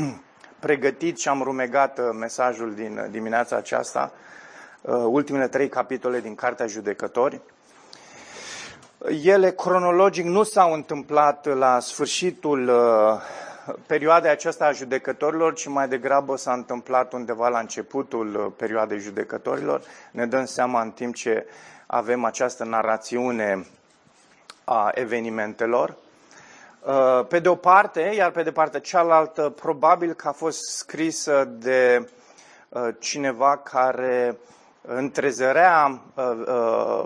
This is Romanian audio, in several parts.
pregătit și am rumegat uh, mesajul din dimineața aceasta, uh, ultimele trei capitole din Cartea Judecători. Ele cronologic nu s-au întâmplat la sfârșitul uh, perioadei aceasta a judecătorilor, ci mai degrabă s-a întâmplat undeva la începutul perioadei judecătorilor. Ne dăm seama în timp ce avem această narațiune a evenimentelor. Uh, pe de o parte, iar pe de partea cealaltă, probabil că a fost scrisă de uh, cineva care întrezărea uh,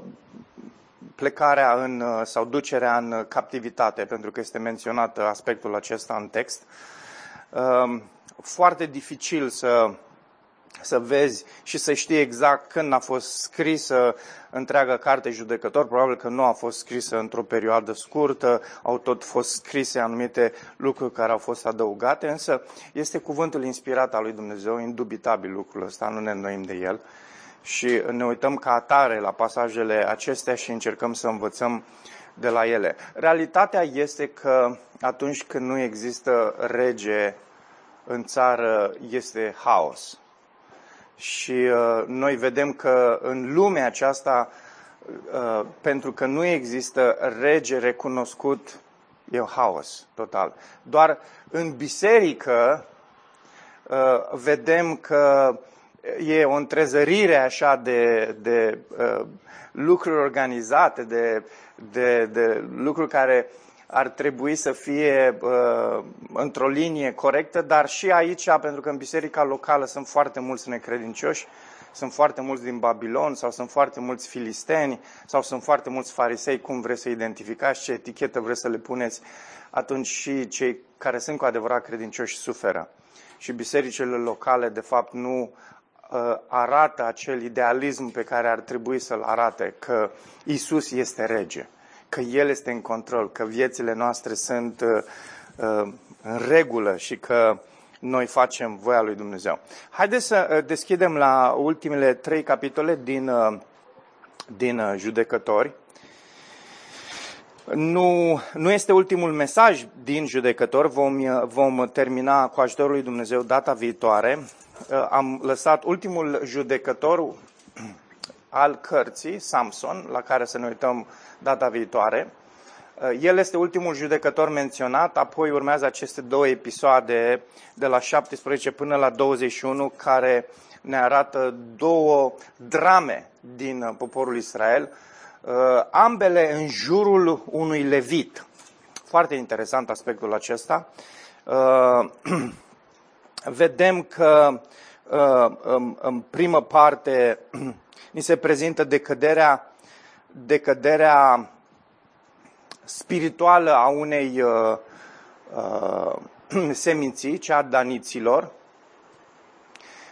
plecarea în, sau ducerea în captivitate, pentru că este menționat aspectul acesta în text. Foarte dificil să să vezi și să știi exact când a fost scrisă întreaga carte judecător. Probabil că nu a fost scrisă într-o perioadă scurtă, au tot fost scrise anumite lucruri care au fost adăugate, însă este cuvântul inspirat al lui Dumnezeu, indubitabil lucrul ăsta, nu ne înnoim de el. Și ne uităm ca atare la pasajele acestea și încercăm să învățăm de la ele. Realitatea este că atunci când nu există rege în țară, este haos și uh, noi vedem că în lumea aceasta, uh, pentru că nu există rege recunoscut, e un haos total. Doar în biserică uh, vedem că e o întrezărire așa de, de uh, lucruri organizate, de, de, de lucruri care uh, ar trebui să fie uh, într-o linie corectă, dar și aici, pentru că în biserica locală sunt foarte mulți necredincioși, sunt foarte mulți din Babilon sau sunt foarte mulți filisteni sau sunt foarte mulți farisei, cum vreți să identificați, ce etichetă vreți să le puneți, atunci și cei care sunt cu adevărat credincioși suferă. Și bisericile locale, de fapt, nu uh, arată acel idealism pe care ar trebui să-l arate, că Isus este rege că El este în control, că viețile noastre sunt uh, uh, în regulă și că noi facem voia lui Dumnezeu. Haideți să uh, deschidem la ultimele trei capitole din, uh, din uh, judecători. Nu, nu este ultimul mesaj din judecător, vom, uh, vom termina cu ajutorul lui Dumnezeu data viitoare. Am lăsat ultimul judecător al cărții, Samson, la care să ne uităm data viitoare. Uh, el este ultimul judecător menționat, apoi urmează aceste două episoade de la 17 până la 21 care ne arată două drame din uh, poporul Israel, uh, ambele în jurul unui levit. Foarte interesant aspectul acesta. Vedem că în primă parte ni se prezintă decăderea decăderea spirituală a unei uh, uh, seminții, cea a daniților,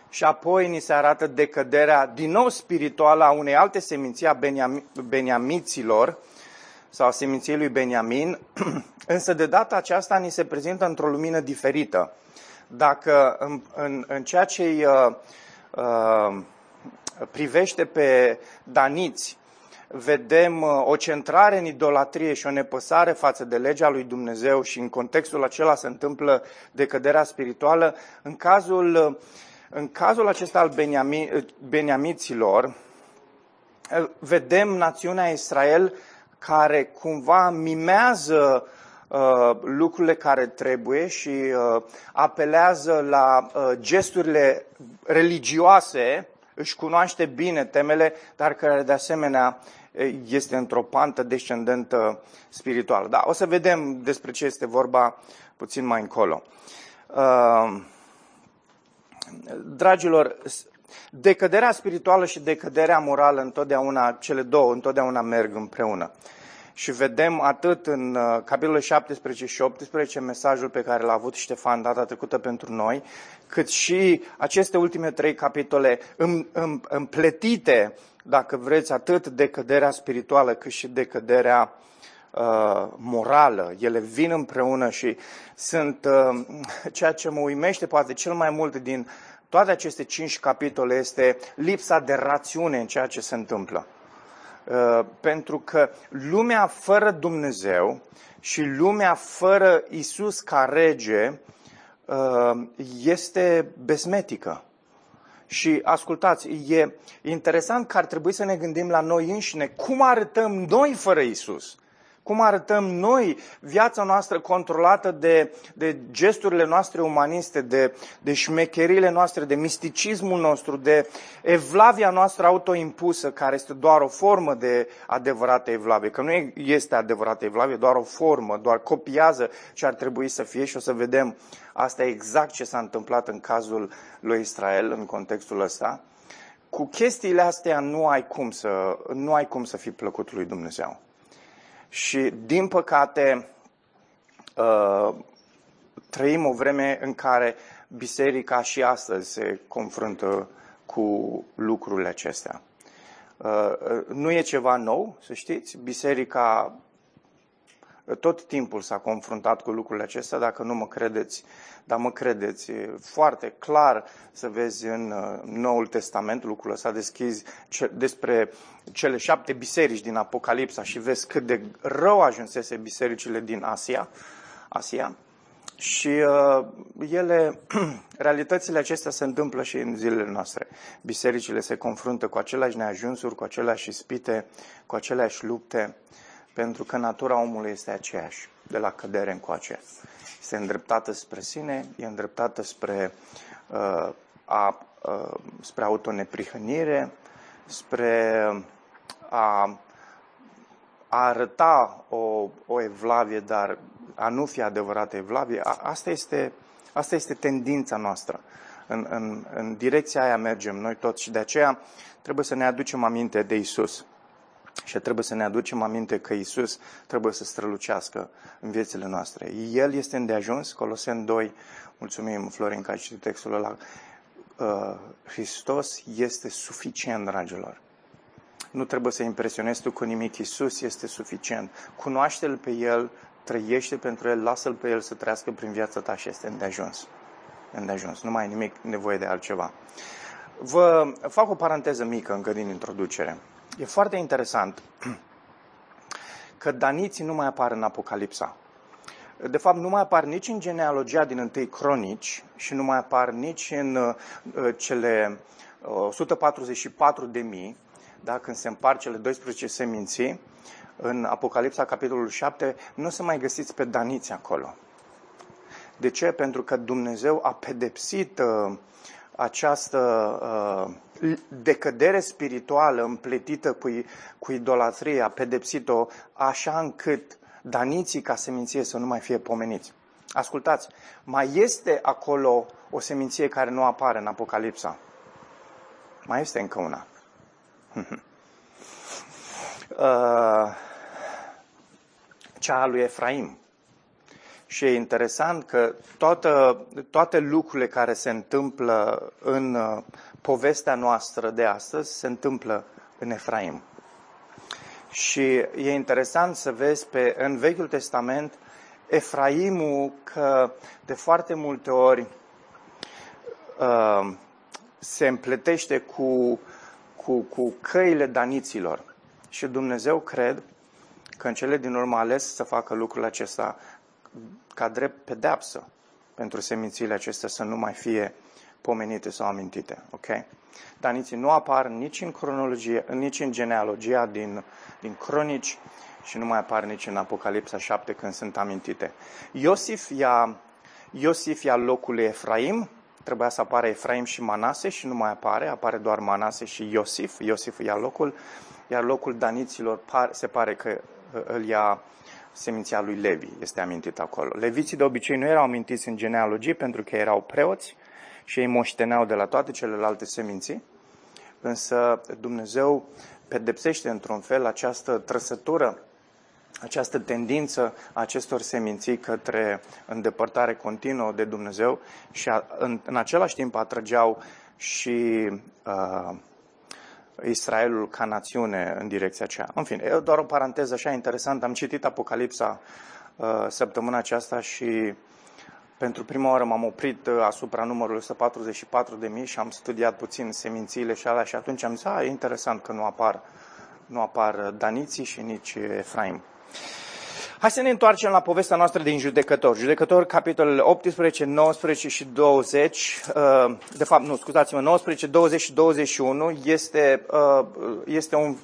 și apoi ni se arată decăderea din nou spirituală a unei alte seminții, a Beniam- Beniamiților, sau a seminției lui Beniamin, însă de data aceasta ni se prezintă într-o lumină diferită. Dacă în, în, în ceea ce îi uh, uh, privește pe daniți, vedem uh, o centrare în idolatrie și o nepăsare față de legea lui Dumnezeu și în contextul acela se întâmplă decăderea spirituală, în cazul, uh, în cazul acesta al Beniami, uh, beniamiților, vedem națiunea Israel care cumva mimează uh, lucrurile care trebuie și uh, apelează la uh, gesturile religioase, își cunoaște bine temele, dar care de asemenea este într-o pantă descendentă spirituală. Da, o să vedem despre ce este vorba puțin mai încolo. Uh, dragilor, decăderea spirituală și decăderea morală întotdeauna, cele două întotdeauna merg împreună. Și vedem atât în uh, capitolul 17 și 18 mesajul pe care l-a avut Ștefan data trecută pentru noi, cât și aceste ultime trei capitole împletite dacă vreți, atât decăderea spirituală cât și decăderea uh, morală. Ele vin împreună și sunt uh, ceea ce mă uimește poate cel mai mult din toate aceste cinci capitole este lipsa de rațiune în ceea ce se întâmplă. Uh, pentru că lumea fără Dumnezeu și lumea fără Isus ca rege uh, este besmetică. Și ascultați, e interesant că ar trebui să ne gândim la noi înșine, cum arătăm noi fără Isus. Cum arătăm noi viața noastră controlată de, de gesturile noastre umaniste, de, de șmecherile noastre, de misticismul nostru, de evlavia noastră autoimpusă, care este doar o formă de adevărată evlavie. Că nu este adevărată evlavie, doar o formă, doar copiază ce ar trebui să fie și o să vedem asta e exact ce s-a întâmplat în cazul lui Israel în contextul ăsta. Cu chestiile astea nu ai cum să, nu ai cum să fii plăcut lui Dumnezeu. Și, din păcate, uh, trăim o vreme în care biserica și astăzi se confruntă cu lucrurile acestea. Uh, nu e ceva nou, să știți. Biserica tot timpul s-a confruntat cu lucrurile acestea, dacă nu mă credeți, dar mă credeți, e foarte clar să vezi în uh, Noul Testament lucrul ăsta, deschizi despre cele șapte biserici din Apocalipsa și vezi cât de rău ajunsese bisericile din Asia, Asia. Și uh, ele, realitățile acestea se întâmplă și în zilele noastre. Bisericile se confruntă cu aceleași neajunsuri, cu aceleași ispite, cu aceleași lupte, pentru că natura omului este aceeași, de la cădere încoace. Este îndreptată spre sine, e îndreptată spre, uh, a, uh, spre autoneprihănire, spre a, a arăta o, o evlavie, dar a nu fi adevărată evlavie. A, asta, este, asta este tendința noastră. În, în, în direcția aia mergem noi toți și de aceea trebuie să ne aducem aminte de Isus. Și trebuie să ne aducem aminte că Isus trebuie să strălucească în viețile noastre. El este îndeajuns, Coloseni 2, mulțumim Florin că ai citit textul ăla, uh, Hristos este suficient, dragilor. Nu trebuie să impresionezi tu cu nimic. Isus este suficient. Cunoaște-L pe El, trăiește pentru El, lasă-L pe El să trăiască prin viața ta și este îndeajuns. Îndeajuns. Nu mai ai nimic nevoie de altceva. Vă fac o paranteză mică încă din introducere. E foarte interesant că daniții nu mai apar în Apocalipsa. De fapt, nu mai apar nici în genealogia din întâi cronici și nu mai apar nici în uh, cele 144 uh, de mii, da, când se împar cele 12 seminții, în Apocalipsa, capitolul 7, nu se mai găsiți pe daniți acolo. De ce? Pentru că Dumnezeu a pedepsit uh, această uh, decădere spirituală împletită cu, cu idolatrie, a pedepsit-o așa încât daniții ca seminție să nu mai fie pomeniți. Ascultați, mai este acolo o seminție care nu apare în Apocalipsa. Mai este încă una. uh, cea a lui Efraim. Și e interesant că toată, toate lucrurile care se întâmplă în uh, povestea noastră de astăzi se întâmplă în Efraim. Și e interesant să vezi pe, în Vechiul Testament Efraimul că de foarte multe ori uh, se împletește cu, cu, cu căile daniților. Și Dumnezeu cred că în cele din urmă ales să facă lucrul acesta ca drept pedeapsă pentru semințiile acestea să nu mai fie pomenite sau amintite. Ok? Daniții nu apar nici în cronologie, nici în genealogia din, din cronici și nu mai apar nici în Apocalipsa 7 când sunt amintite. Iosif ia, Iosif ia locul lui Efraim, trebuia să apară Efraim și Manase și nu mai apare, apare doar Manase și Iosif, Iosif ia locul, iar locul daniților par, se pare că îl ia seminția lui Levi, este amintit acolo. Leviții de obicei nu erau amintiți în genealogie pentru că erau preoți și ei moșteneau de la toate celelalte seminții, însă Dumnezeu pedepsește într-un fel această trăsătură, această tendință a acestor seminții către îndepărtare continuă de Dumnezeu și a, în, în același timp atrăgeau și uh, Israelul ca națiune în direcția aceea. În fine, e doar o paranteză așa interesantă. Am citit Apocalipsa uh, săptămâna aceasta și pentru prima oară m-am oprit uh, asupra numărului 144 de mii și am studiat puțin semințiile și alea și atunci am zis, a, e interesant că nu apar, nu apar daniții și nici Efraim. Hai să ne întoarcem la povestea noastră din judecător. Judecător, capitolele 18, 19 și 20, uh, de fapt, nu, scuzați-mă, 19, 20 și 21 este, uh, este un...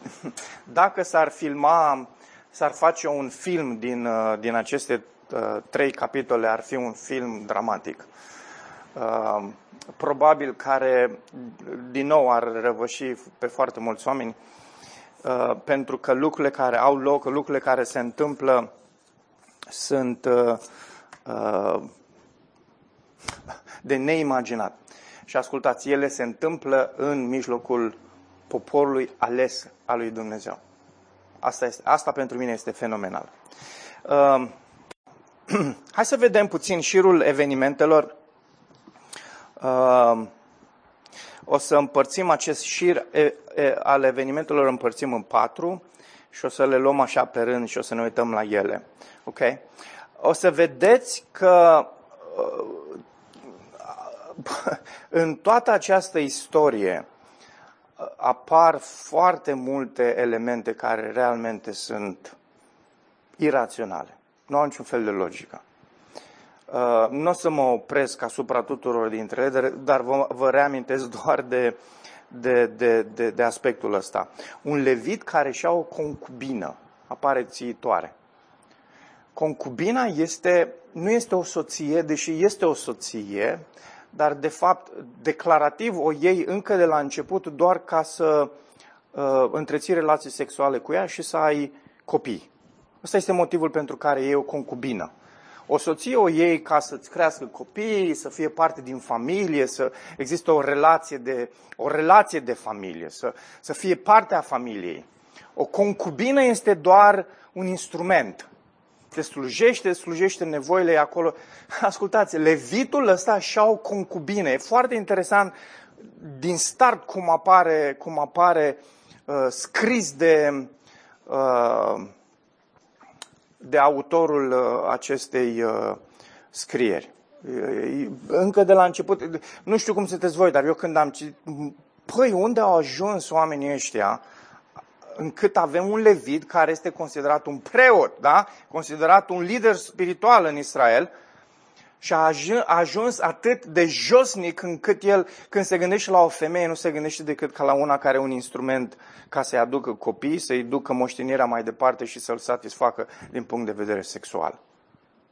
Dacă s-ar filma, s-ar face un film din, uh, din aceste trei capitole, ar fi un film dramatic. Probabil care, din nou, ar răvăși pe foarte mulți oameni Uh, pentru că lucrurile care au loc, lucrurile care se întâmplă sunt uh, uh, de neimaginat. Și ascultați, ele se întâmplă în mijlocul poporului ales al lui Dumnezeu. Asta, este, asta pentru mine este fenomenal. Uh, hai să vedem puțin șirul evenimentelor. Uh, o să împărțim acest șir al evenimentelor, împărțim în patru și o să le luăm așa pe rând și o să ne uităm la ele. Ok? O să vedeți că uh, în toată această istorie uh, apar foarte multe elemente care realmente sunt iraționale. Nu au niciun fel de logică. Uh, nu o să mă opresc asupra tuturor dintre ele, dar vă, vă reamintesc doar de, de, de, de, de aspectul ăsta. Un levit care și-a o concubină apare țiitoare. Concubina este, nu este o soție, deși este o soție, dar de fapt declarativ o iei încă de la început doar ca să uh, întreții relații sexuale cu ea și să ai copii. Ăsta este motivul pentru care e o concubină. O soție o iei ca să-ți crească copiii, să fie parte din familie, să există o relație de, o relație de familie, să, să fie parte a familiei. O concubină este doar un instrument. Te slujește, slujește nevoile ei acolo. Ascultați, levitul ăsta și o concubină. E foarte interesant din start cum apare, cum apare uh, scris de uh, de autorul uh, acestei uh, scrieri. Încă de la început, nu știu cum sunteți voi, dar eu când am citit, păi unde au ajuns oamenii ăștia încât avem un levit care este considerat un preot, da? considerat un lider spiritual în Israel, și a ajuns atât de josnic încât el, când se gândește la o femeie, nu se gândește decât ca la una care are un instrument ca să-i aducă copii, să-i ducă moștenirea mai departe și să-l satisfacă din punct de vedere sexual.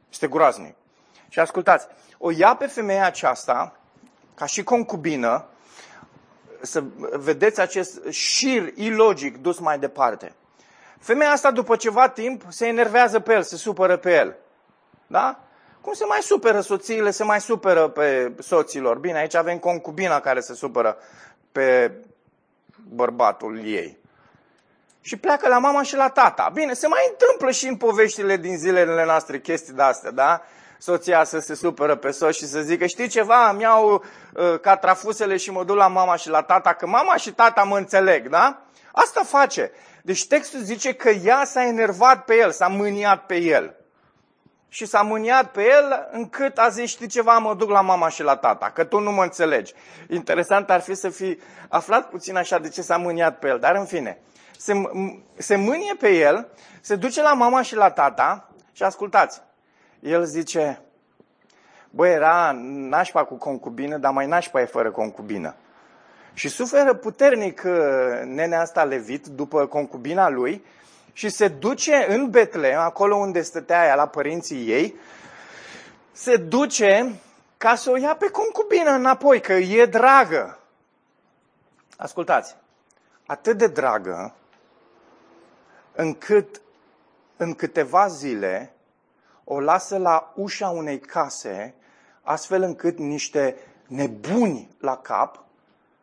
Este groaznic. Și ascultați, o ia pe femeia aceasta, ca și concubină, să vedeți acest șir ilogic dus mai departe. Femeia asta, după ceva timp, se enervează pe el, se supără pe el. Da? Cum se mai superă soțiile, se mai superă pe soților? Bine, aici avem concubina care se supără pe bărbatul ei. Și pleacă la mama și la tata. Bine, se mai întâmplă și în poveștile din zilele noastre chestii de-astea, da? Soția să se supără pe soț și să zică, știi ceva, îmi iau uh, catrafusele și mă duc la mama și la tata, că mama și tata mă înțeleg, da? Asta face. Deci textul zice că ea s-a enervat pe el, s-a mâniat pe el și s-a mâniat pe el încât a zis, știi ceva, mă duc la mama și la tata, că tu nu mă înțelegi. Interesant ar fi să fi aflat puțin așa de ce s-a mâniat pe el, dar în fine. Se, se mânie pe el, se duce la mama și la tata și ascultați. El zice, băi, era nașpa cu concubină, dar mai nașpa e fără concubină. Și suferă puternic uh, nenea asta levit după concubina lui și se duce în Betlehem, acolo unde stătea ea la părinții ei, se duce ca să o ia pe concubină înapoi, că e dragă. Ascultați, atât de dragă încât în câteva zile o lasă la ușa unei case, astfel încât niște nebuni la cap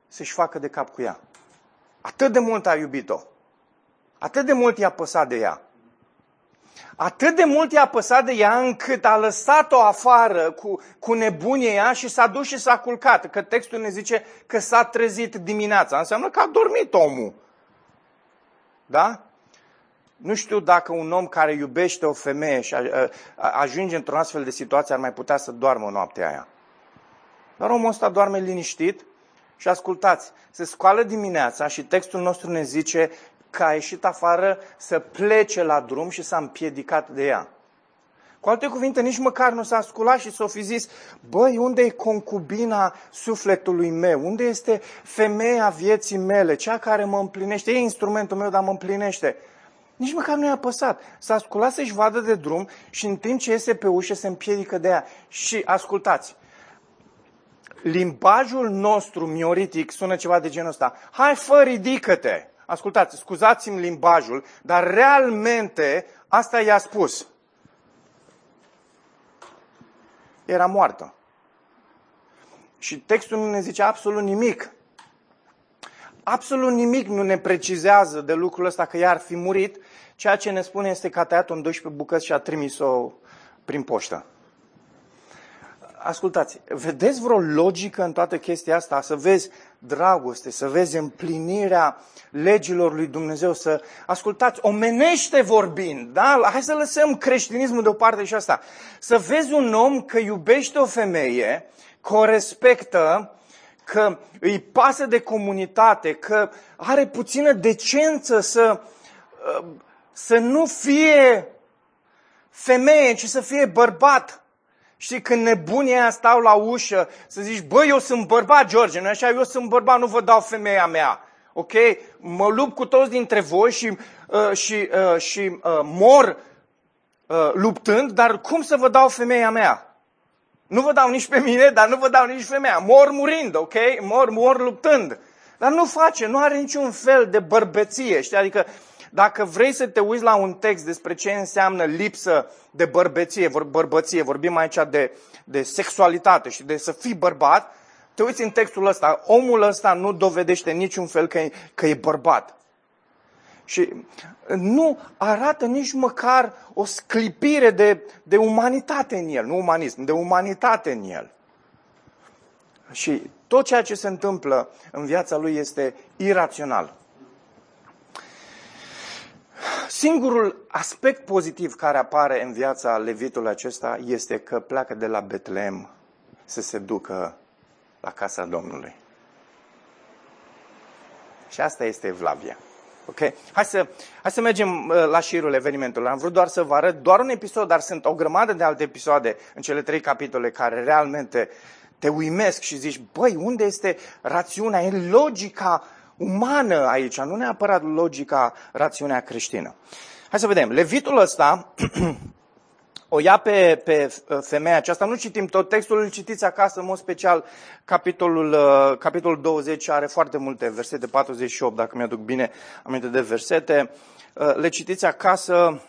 să-și facă de cap cu ea. Atât de mult a iubit-o. Atât de mult i-a păsat de ea. Atât de mult i-a păsat de ea încât a lăsat-o afară cu, cu nebunie ea și s-a dus și s-a culcat. Că textul ne zice că s-a trezit dimineața. Înseamnă că a dormit omul. Da? Nu știu dacă un om care iubește o femeie și ajunge într-o astfel de situație ar mai putea să doarmă noaptea aia. Dar omul ăsta doarme liniștit și ascultați, se scoală dimineața și textul nostru ne zice că a ieșit afară să plece la drum și s-a împiedicat de ea. Cu alte cuvinte, nici măcar nu s-a sculat și s-a fi zis, băi, unde e concubina sufletului meu? Unde este femeia vieții mele? Cea care mă împlinește? E instrumentul meu, dar mă împlinește. Nici măcar nu i-a păsat. S-a sculat să-și vadă de drum și în timp ce iese pe ușă se împiedică de ea. Și ascultați, limbajul nostru mioritic sună ceva de genul ăsta. Hai, fă, ridică-te! Ascultați, scuzați-mi limbajul, dar realmente asta i-a spus. Era moartă. Și textul nu ne zice absolut nimic. Absolut nimic nu ne precizează de lucrul ăsta că ea ar fi murit. Ceea ce ne spune este că a tăiat-o în 12 bucăți și a trimis-o prin poștă ascultați, vedeți vreo logică în toată chestia asta? Să vezi dragoste, să vezi împlinirea legilor lui Dumnezeu, să ascultați, omenește vorbind, da? Hai să lăsăm creștinismul deoparte și asta. Să vezi un om că iubește o femeie, că o respectă, că îi pasă de comunitate, că are puțină decență să, să nu fie femeie, ci să fie bărbat Știi, când nebunii aia stau la ușă, să zici, băi, eu sunt bărbat, George, nu așa? Eu sunt bărbat, nu vă dau femeia mea. Ok? Mă lupt cu toți dintre voi și, uh, și, uh, și uh, mor uh, luptând, dar cum să vă dau femeia mea? Nu vă dau nici pe mine, dar nu vă dau nici femeia. Mor murind, ok? Mor, mor luptând. Dar nu face, nu are niciun fel de bărbăție, știi? Adică dacă vrei să te uiți la un text despre ce înseamnă lipsă de bărbăție, bărbăție, vorbim aici de, de sexualitate și de să fii bărbat, te uiți în textul ăsta, omul ăsta nu dovedește niciun fel că e, că e bărbat. Și nu arată nici măcar o sclipire de, de umanitate în el, nu umanism, de umanitate în el. Și tot ceea ce se întâmplă în viața lui este irațional. Singurul aspect pozitiv care apare în viața levitului acesta este că pleacă de la Betlehem să se ducă la casa Domnului. Și asta este Evlavia. Ok? Hai să, hai să mergem uh, la șirul evenimentului. Am vrut doar să vă arăt doar un episod, dar sunt o grămadă de alte episoade în cele trei capitole care realmente te uimesc și zici, băi, unde este rațiunea, e logica umană aici, nu neapărat logica, rațiunea creștină. Hai să vedem. Levitul ăsta o ia pe, pe uh, femeia aceasta. Nu citim tot textul, îl citiți acasă, în mod special capitolul, uh, capitolul 20 are foarte multe versete, 48 dacă mi-aduc bine aminte de versete. Uh, le citiți acasă,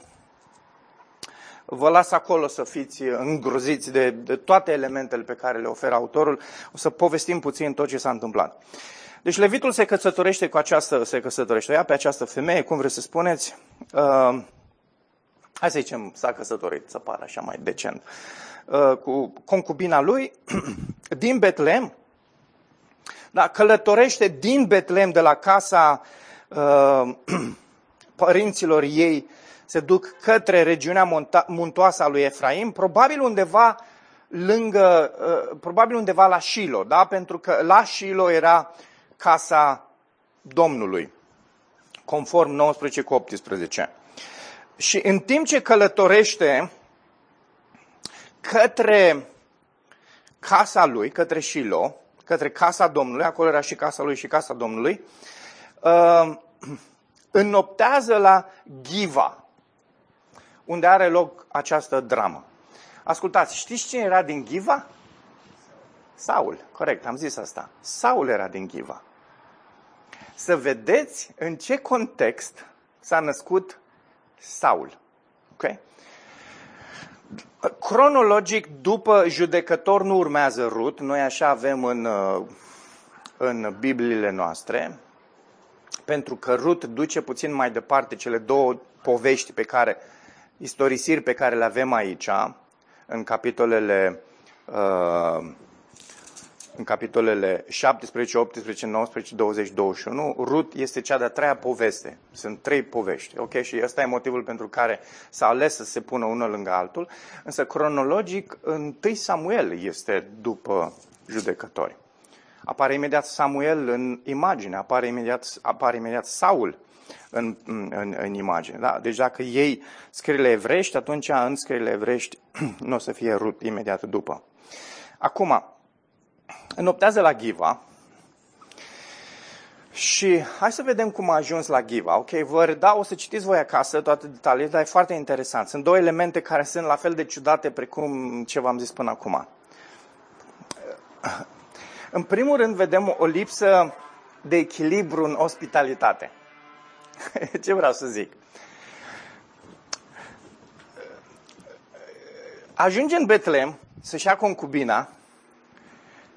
vă las acolo să fiți îngroziți de, de toate elementele pe care le oferă autorul. O să povestim puțin tot ce s-a întâmplat. Deci levitul se căsătorește cu această, se căsătorește, ea pe această femeie, cum vreți să spuneți, uh, hai să zicem, s-a căsătorit, să pară așa mai decent, uh, cu concubina lui din Betlehem, da, călătorește din Betlehem, de la casa uh, părinților ei, se duc către regiunea monta- muntoasă a lui Efraim, probabil undeva lângă, uh, probabil undeva la Shilo, da? pentru că la Shilo era casa Domnului, conform 19 cu 18. Și în timp ce călătorește către casa lui, către Shilo, către casa Domnului, acolo era și casa lui și casa Domnului, uh, înnoptează la Giva, unde are loc această dramă. Ascultați, știți cine era din Giva? Saul, corect, am zis asta. Saul era din Giva să vedeți în ce context s-a născut Saul. Okay? Cronologic, după judecător nu urmează Rut, noi așa avem în, uh, în Bibliile noastre, pentru că Rut duce puțin mai departe cele două povești pe care, istorisiri pe care le avem aici, în capitolele uh, în capitolele 17, 18, 19, 20, 21, Rut este cea de-a treia poveste. Sunt trei povești, ok? Și ăsta e motivul pentru care s-a ales să se pună unul lângă altul. Însă, cronologic, întâi Samuel este după judecători. Apare imediat Samuel în imagine, apare imediat, apare imediat Saul în, în, în imagine. Da? Deci dacă iei scrierile evrești, atunci în scrierile evrești nu o să fie Rut imediat după. Acum, înoptează la Giva, și hai să vedem cum a ajuns la Giva. Ok, vă redau, o să citiți voi acasă toate detaliile, dar e foarte interesant. Sunt două elemente care sunt la fel de ciudate precum ce v-am zis până acum. În primul rând, vedem o lipsă de echilibru în ospitalitate. ce vreau să zic? Ajunge în Betlehem să-și ia concubina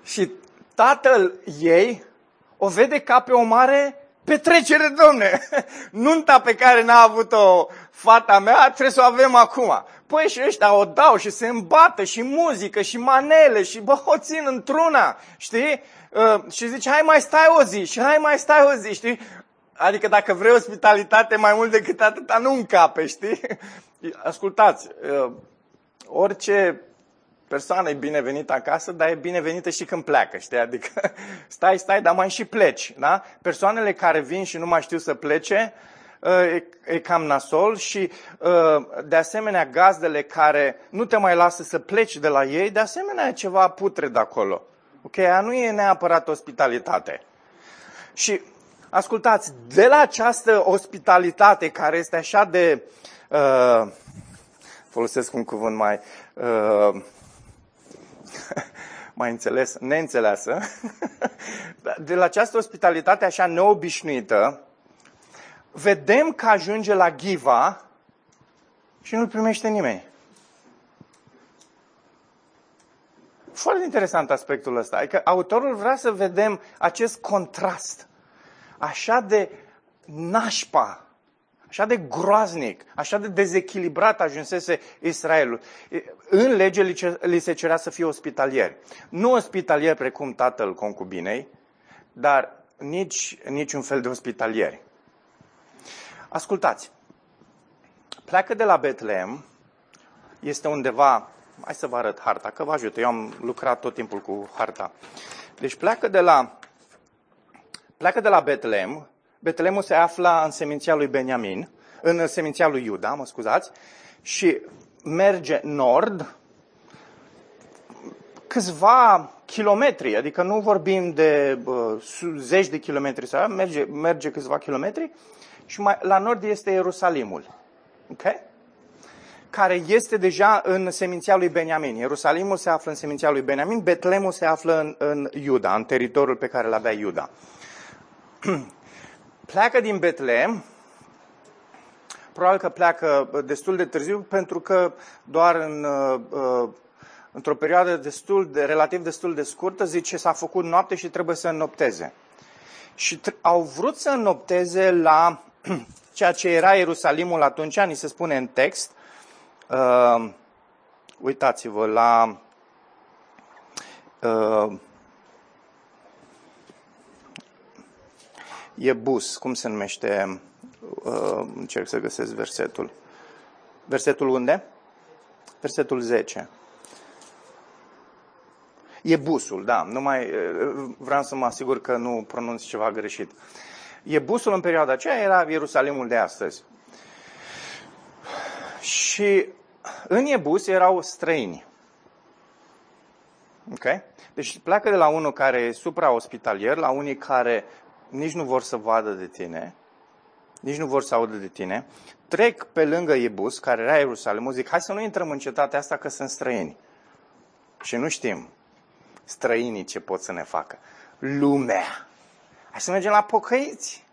și tatăl ei o vede ca pe o mare petrecere, domne. Nunta pe care n-a avut-o fata mea, trebuie să o avem acum. Păi și ăștia o dau și se îmbată și muzică și manele și bă, o țin într-una, știi? Uh, și zice, hai mai stai o zi și hai mai stai o zi, știi? Adică dacă vrei ospitalitate mai mult decât atâta, nu încape, știi? Ascultați, uh, orice persoană e binevenită acasă, dar e binevenită și când pleacă, știi? Adică stai, stai, dar mai și pleci, da? Persoanele care vin și nu mai știu să plece, uh, e, e cam nasol și uh, de asemenea gazdele care nu te mai lasă să pleci de la ei, de asemenea e ceva putre de acolo. Ok? Aia nu e neapărat ospitalitate. Și ascultați, de la această ospitalitate care este așa de, uh, folosesc un cuvânt mai, uh, mai înțeles, neînțeleasă, de la această ospitalitate așa neobișnuită, vedem că ajunge la Giva și nu-l primește nimeni. Foarte interesant aspectul ăsta. Adică autorul vrea să vedem acest contrast. Așa de nașpa Așa de groaznic, așa de dezechilibrat ajunsese Israelul. În lege li se cerea să fie ospitalieri. Nu ospitalieri precum tatăl concubinei, dar nici niciun fel de ospitalieri. Ascultați, pleacă de la Betlehem, este undeva, hai să vă arăt harta, că vă ajută, eu am lucrat tot timpul cu harta. Deci pleacă de la, pleacă de la Betlehem, Betlemul se afla în seminția lui Beniamin, în seminția lui Iuda, mă scuzați, și merge nord câțiva kilometri, adică nu vorbim de uh, zeci de kilometri, sau merge, merge câțiva kilometri și mai, la nord este Ierusalimul, okay? care este deja în seminția lui Beniamin. Ierusalimul se află în seminția lui Beniamin, Betlemul se află în, în Iuda, în teritoriul pe care îl avea Iuda. pleacă din Betlehem, probabil că pleacă destul de târziu, pentru că doar în, uh, uh, într-o perioadă destul de, relativ destul de scurtă, zice, s-a făcut noapte și trebuie să înnopteze. Și t- au vrut să înnopteze la ceea ce era Ierusalimul atunci, ni se spune în text, uh, uitați-vă, la uh, e bus, cum se numește? Uh, încerc să găsesc versetul. Versetul unde? Versetul 10. E busul, da, nu mai uh, vreau să mă asigur că nu pronunț ceva greșit. E busul în perioada aceea era Ierusalimul de astăzi. Și în Iebus erau străini. Ok? Deci pleacă de la unul care e supra-ospitalier, la unii care nici nu vor să vadă de tine, nici nu vor să audă de tine, trec pe lângă Iebus, care era Ierusalimul, zic, hai să nu intrăm în cetatea asta că sunt străini. Și nu știm străinii ce pot să ne facă. Lumea. Hai să mergem la pocăiți.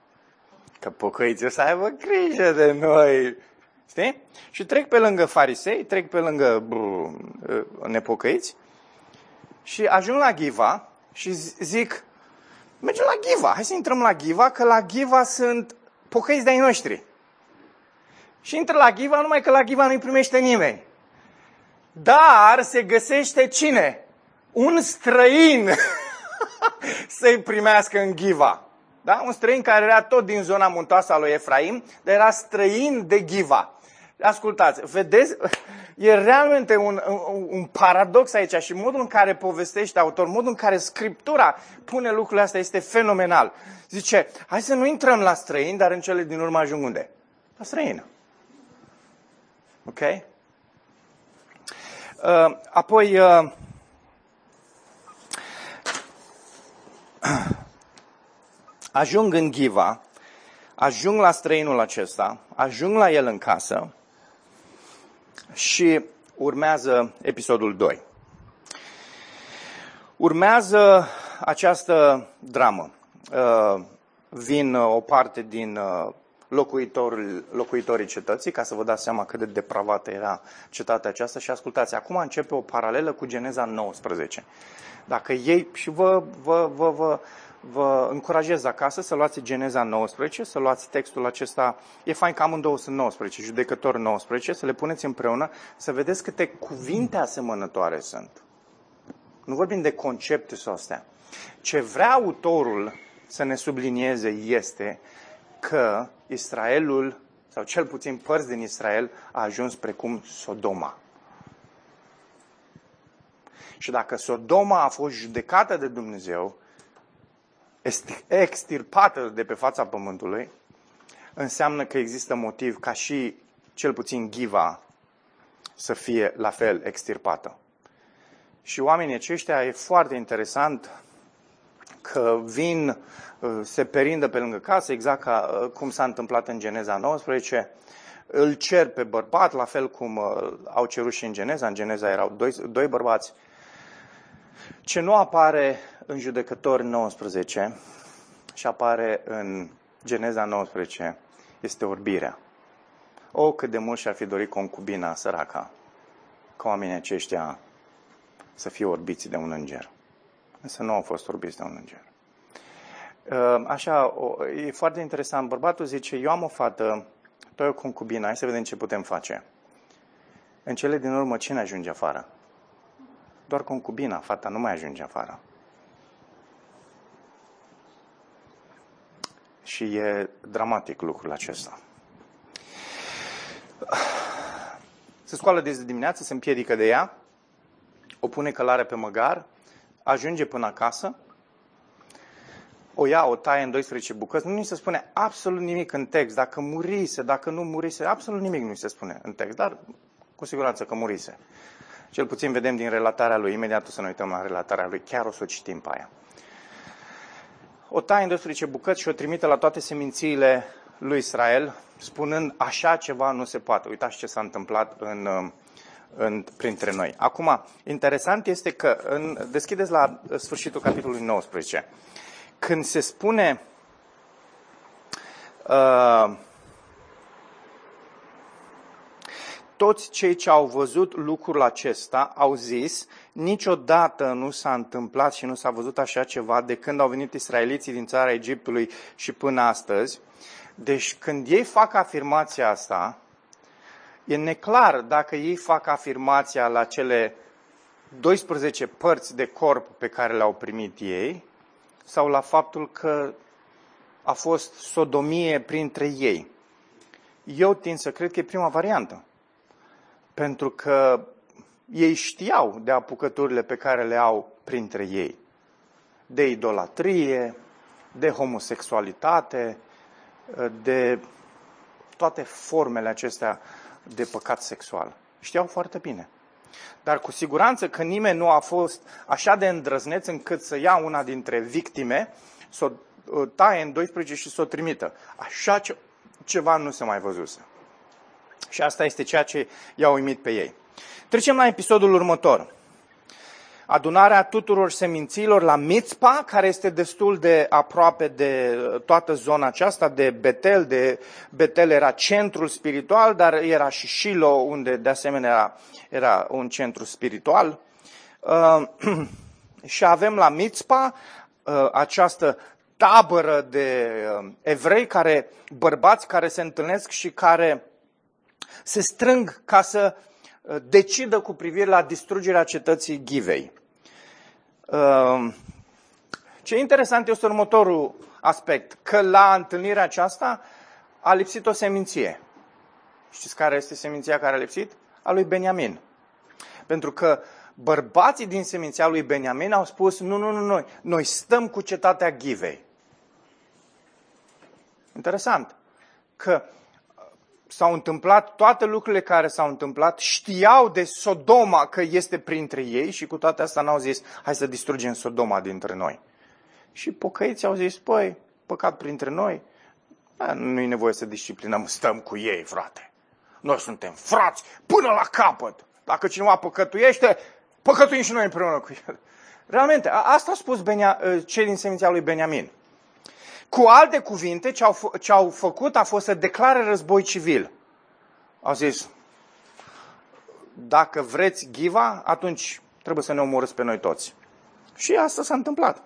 Că pocăiții o să aibă grijă de noi. Știi? Și trec pe lângă farisei, trec pe lângă bă, nepocăiți și ajung la Ghiva și zic, mergem la Ghiva. Hai să intrăm la Ghiva, că la Ghiva sunt pocăiți de-ai noștri. Și intră la Ghiva, numai că la Ghiva nu-i primește nimeni. Dar se găsește cine? Un străin să-i primească în Ghiva. Da? Un străin care era tot din zona muntoasă a lui Efraim, dar era străin de Ghiva. Ascultați, vedeți, E realmente un, un, un paradox aici și modul în care povestește autor, modul în care Scriptura pune lucrurile astea este fenomenal. Zice, hai să nu intrăm la străini, dar în cele din urmă ajung unde? La străină. Ok? Uh, apoi, uh, ajung în Ghiva, ajung la străinul acesta, ajung la el în casă și urmează episodul 2. Urmează această dramă. Uh, vin o parte din uh, locuitorii, locuitorii cetății, ca să vă dați seama cât de depravată era cetatea aceasta și ascultați, acum începe o paralelă cu Geneza 19. Dacă ei, și vă, vă, vă, vă, vă încurajez acasă să luați Geneza 19, să luați textul acesta, e fain că amândouă sunt 19, judecători 19, să le puneți împreună, să vedeți câte cuvinte asemănătoare sunt. Nu vorbim de concepte sau astea. Ce vrea autorul să ne sublinieze este că Israelul, sau cel puțin părți din Israel, a ajuns precum Sodoma. Și dacă Sodoma a fost judecată de Dumnezeu, extirpată de pe fața pământului, înseamnă că există motiv ca și cel puțin Giva să fie la fel extirpată. Și oamenii aceștia e foarte interesant că vin, uh, se perindă pe lângă casă, exact ca uh, cum s-a întâmplat în Geneza 19, îl cer pe bărbat, la fel cum uh, au cerut și în Geneza. În Geneza erau doi, doi bărbați. Ce nu apare în Judecători 19 și apare în Geneza 19 este orbirea. O, cât de mult și-ar fi dorit concubina săraca, ca oamenii aceștia să fie orbiți de un înger. Însă nu au fost orbiți de un înger. Ă, așa, e foarte interesant. Bărbatul zice, eu am o fată, tu o concubină, hai să vedem ce putem face. În cele din urmă, cine ajunge afară? Doar concubina, fata nu mai ajunge afară. Și e dramatic lucrul acesta. Se scoală de dimineață, se împiedică de ea, o pune călare pe măgar, ajunge până acasă, o ia, o taie în 12 bucăți, nu ni se spune absolut nimic în text, dacă murise, dacă nu murise, absolut nimic nu se spune în text, dar cu siguranță că murise. Cel puțin vedem din relatarea lui, imediat o să ne uităm la relatarea lui, chiar o să o citim pe aia. O taie în 12 bucăți și o trimite la toate semințiile lui Israel, spunând așa ceva nu se poate. Uitați ce s-a întâmplat în, în, printre noi. Acum, interesant este că, în, deschideți la sfârșitul capitolului 19, când se spune uh, toți cei ce au văzut lucrul acesta au zis, niciodată nu s-a întâmplat și nu s-a văzut așa ceva de când au venit israeliții din țara Egiptului și până astăzi. Deci când ei fac afirmația asta, e neclar dacă ei fac afirmația la cele 12 părți de corp pe care le-au primit ei sau la faptul că a fost sodomie printre ei. Eu tind să cred că e prima variantă. Pentru că ei știau de apucăturile pe care le au printre ei. De idolatrie, de homosexualitate, de toate formele acestea de păcat sexual. Știau foarte bine. Dar cu siguranță că nimeni nu a fost așa de îndrăzneț încât să ia una dintre victime, să o taie în 12 și să o trimită. Așa ce, ceva nu se mai văzuse. Și asta este ceea ce i-a uimit pe ei. Trecem la episodul următor. Adunarea tuturor seminților la Mitzpa, care este destul de aproape de toată zona aceasta, de Betel. De Betel era centrul spiritual, dar era și Shilo, unde de asemenea era un centru spiritual. Uh, și avem la Mitzpa uh, această tabără de uh, evrei, care, bărbați care se întâlnesc și care se strâng ca să uh, decidă cu privire la distrugerea cetății Ghivei. Uh, ce interesant este următorul aspect, că la întâlnirea aceasta a lipsit o seminție. Știți care este seminția care a lipsit? a lui Beniamin. Pentru că bărbații din seminția lui Beniamin au spus, nu, nu, nu, noi, noi stăm cu cetatea Ghivei. Interesant că s-au întâmplat toate lucrurile care s-au întâmplat, știau de Sodoma că este printre ei și cu toate astea n-au zis, hai să distrugem Sodoma dintre noi. Și pocăiții au zis, păi, păcat printre noi, da, nu e nevoie să disciplinăm, stăm cu ei, frate. Noi suntem frați până la capăt. Dacă cineva păcătuiește, păcătuim și noi împreună cu el. Realmente, asta a spus Benia, cei din seminția lui Beniamin. Cu alte cuvinte, ce au, ce au făcut a fost să declare război civil. Au zis, dacă vreți Ghiva, atunci trebuie să ne omorâți pe noi toți. Și asta s-a întâmplat.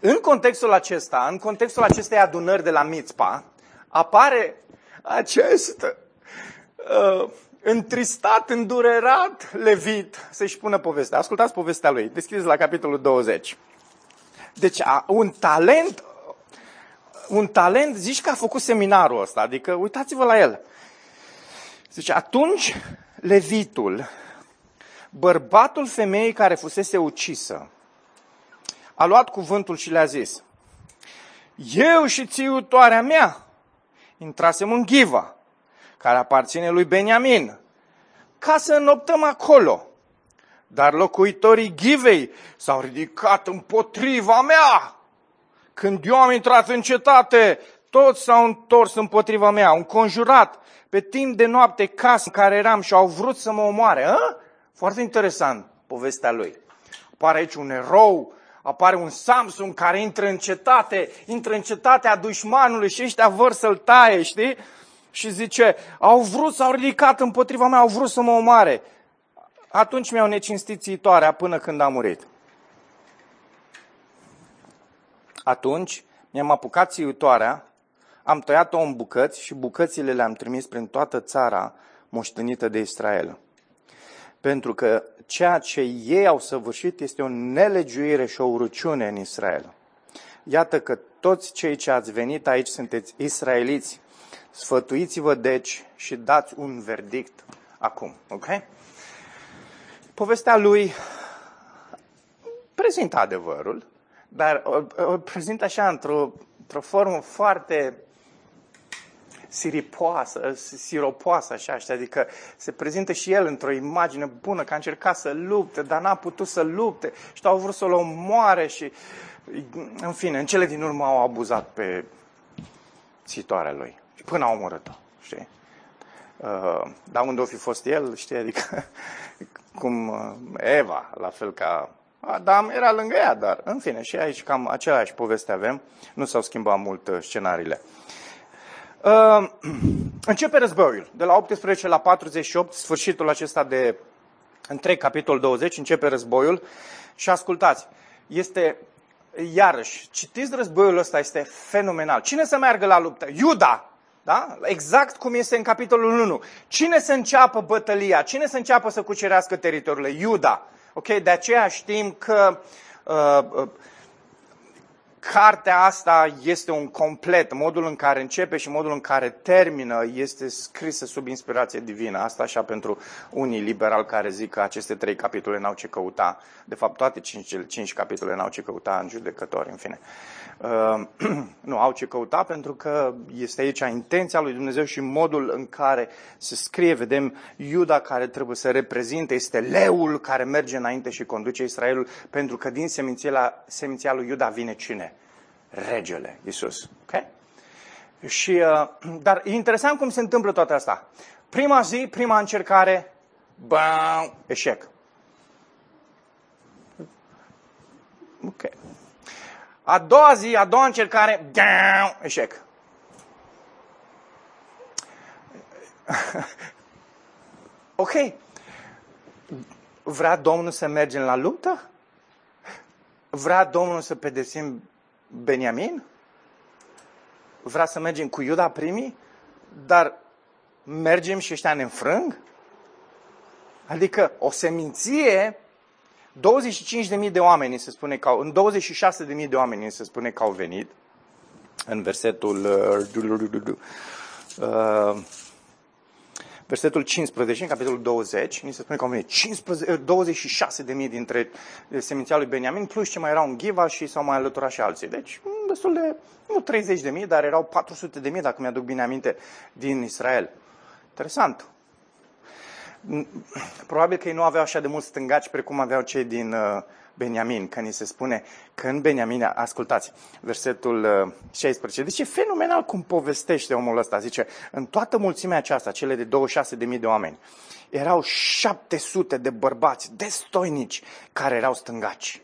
În contextul acesta, în contextul acestei adunări de la Mitzpa, apare acest uh, întristat, îndurerat levit să-și pună povestea. Ascultați povestea lui. Deschideți la capitolul 20. Deci, un talent un talent, zici că a făcut seminarul ăsta, adică uitați-vă la el. Zice, atunci levitul, bărbatul femeii care fusese ucisă, a luat cuvântul și le-a zis, eu și țiutoarea mea intrasem în Ghiva, care aparține lui Beniamin, ca să înoptăm acolo. Dar locuitorii Ghivei s-au ridicat împotriva mea când eu am intrat în cetate, toți s-au întors împotriva mea, au conjurat pe timp de noapte casă în care eram și au vrut să mă omoare. A? Foarte interesant povestea lui. Apare aici un erou, apare un Samson care intră în cetate, intră în cetatea dușmanului și ăștia vor să-l taie, știi? Și zice, au vrut, s-au ridicat împotriva mea, au vrut să mă omoare. Atunci mi-au necinstit țitoarea până când a murit. Atunci mi-am apucat țiutoarea, am tăiat-o în bucăți și bucățile le-am trimis prin toată țara moștenită de Israel. Pentru că ceea ce ei au săvârșit este o nelegiuire și o urăciune în Israel. Iată că toți cei ce ați venit aici sunteți israeliți. Sfătuiți-vă deci și dați un verdict acum. Ok? Povestea lui prezintă adevărul, dar o, o prezint așa într-o, într-o formă foarte siripoasă, siropoasă, așa, știi? adică se prezintă și el într-o imagine bună, că a încercat să lupte, dar n-a putut să lupte și au vrut să-l omoare și, în fine, în cele din urmă au abuzat pe situarea lui și până au omorât-o, știi? Uh, dar unde o fi fost el, știi, adică cum uh, Eva, la fel ca Adam era lângă ea, dar în fine, și aici cam același poveste avem. Nu s-au schimbat mult uh, scenariile. Uh, începe războiul. De la 18 la 48, sfârșitul acesta de întreg capitol 20, începe războiul. Și ascultați, este, iarăși, citiți războiul ăsta, este fenomenal. Cine să meargă la luptă? Iuda! Da? Exact cum este în capitolul 1. Cine să înceapă bătălia? Cine să înceapă să cucerească teritoriile? Iuda. Ok? De aceea știm că uh, uh, cartea asta este un complet. Modul în care începe și modul în care termină este scrisă sub inspirație divină. Asta așa pentru unii liberali care zic că aceste trei capitole n-au ce căuta. De fapt, toate cinci, cinci capitole n-au ce căuta în judecători, în fine. Uh, nu au ce căuta pentru că este aici intenția lui Dumnezeu și modul în care se scrie, vedem Iuda care trebuie să reprezinte, este leul care merge înainte și conduce Israelul, pentru că din seminția, seminția lui Iuda vine cine? Regele, Isus. Okay? Și, uh, dar e interesant cum se întâmplă toate asta. Prima zi, prima încercare, bam, eșec. Ok. A doua zi, a doua încercare, eșec. ok. Vrea Domnul să mergem la luptă? Vrea Domnul să pedesim Beniamin? Vrea să mergem cu Iuda primii? Dar mergem și ăștia ne înfrâng? Adică o seminție 25.000 de oameni se spune că au, în 26.000 de oameni se spune că au venit în versetul uh, uh, versetul 15, în capitolul 20, ni se spune că au venit 15, 26 de mii dintre seminția lui Beniamin, plus ce mai erau în Ghiva și s-au mai alăturat și alții. Deci, destul de, nu 30 de mii, dar erau 400 de mii, dacă mi-aduc bine aminte, din Israel. Interesant. Probabil că ei nu aveau așa de mulți stângaci precum aveau cei din uh, Beniamin, că ni se spune că în Beniamin, ascultați, versetul 16, uh, deci e fenomenal cum povestește omul ăsta, zice, în toată mulțimea aceasta, cele de 26.000 de oameni, erau 700 de bărbați destoinici care erau stângaci.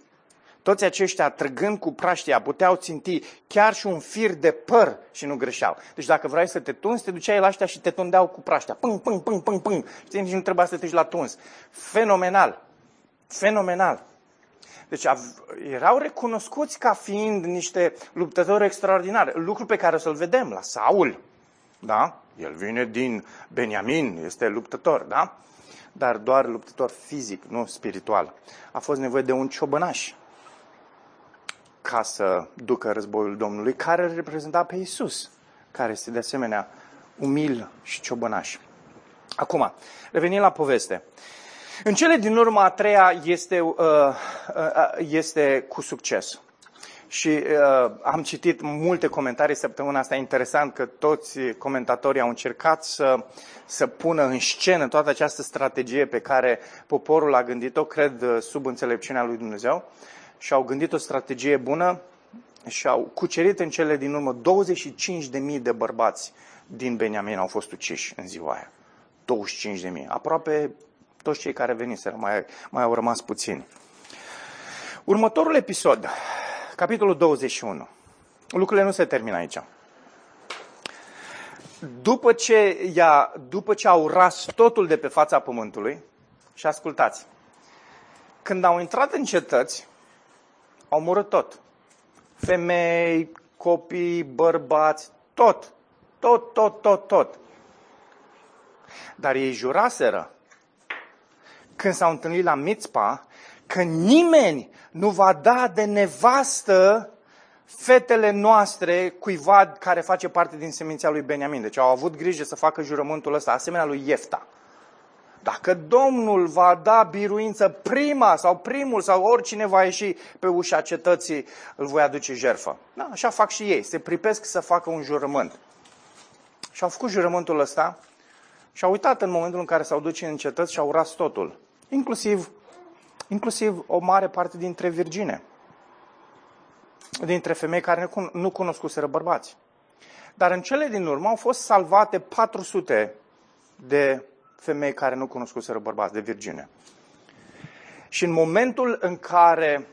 Toți aceștia, trăgând cu praștia, puteau ținti chiar și un fir de păr și nu greșeau. Deci dacă vrei să te tunzi, te duceai la ăștia și te tundeau cu praștia. Pâng, pâng, pâng, pâng, pâng. Știi, nici nu trebuia să te duci la tuns. Fenomenal. Fenomenal. Deci erau recunoscuți ca fiind niște luptători extraordinari. Lucru pe care o să-l vedem la Saul. Da? El vine din Beniamin, este luptător, da? Dar doar luptător fizic, nu spiritual. A fost nevoie de un ciobănaș ca să ducă războiul Domnului, care îl reprezenta pe Isus, care este de asemenea umil și ciobănaș. Acum, revenim la poveste. În cele din urmă, a treia este, uh, uh, este cu succes. Și uh, am citit multe comentarii săptămâna asta. Interesant că toți comentatorii au încercat să, să pună în scenă toată această strategie pe care poporul a gândit-o, cred, sub înțelepciunea lui Dumnezeu. Și au gândit o strategie bună și au cucerit în cele din urmă 25.000 de bărbați din Beniamin au fost uciși în ziua aia. 25.000. Aproape toți cei care veniseră, mai, mai au rămas puțini. Următorul episod, capitolul 21. Lucrurile nu se termină aici. După ce, ea, după ce au ras totul de pe fața pământului, și ascultați, când au intrat în cetăți, au murit tot. Femei, copii, bărbați, tot. Tot, tot, tot, tot. Dar ei juraseră când s-au întâlnit la Mitzpa, că nimeni nu va da de nevastă fetele noastre cuiva care face parte din seminția lui Beniamin. Deci au avut grijă să facă jurământul ăsta, asemenea lui Iefta. Dacă Domnul va da biruință prima sau primul sau oricine va ieși pe ușa cetății, îl voi aduce jerfă. Da, așa fac și ei, se pripesc să facă un jurământ. Și au făcut jurământul ăsta și au uitat în momentul în care s-au dus în cetăți și au ras totul inclusiv, inclusiv o mare parte dintre virgine, dintre femei care nu cunoscuseră bărbați. Dar în cele din urmă au fost salvate 400 de femei care nu cunoscuseră bărbați, de virgine. Și în momentul în care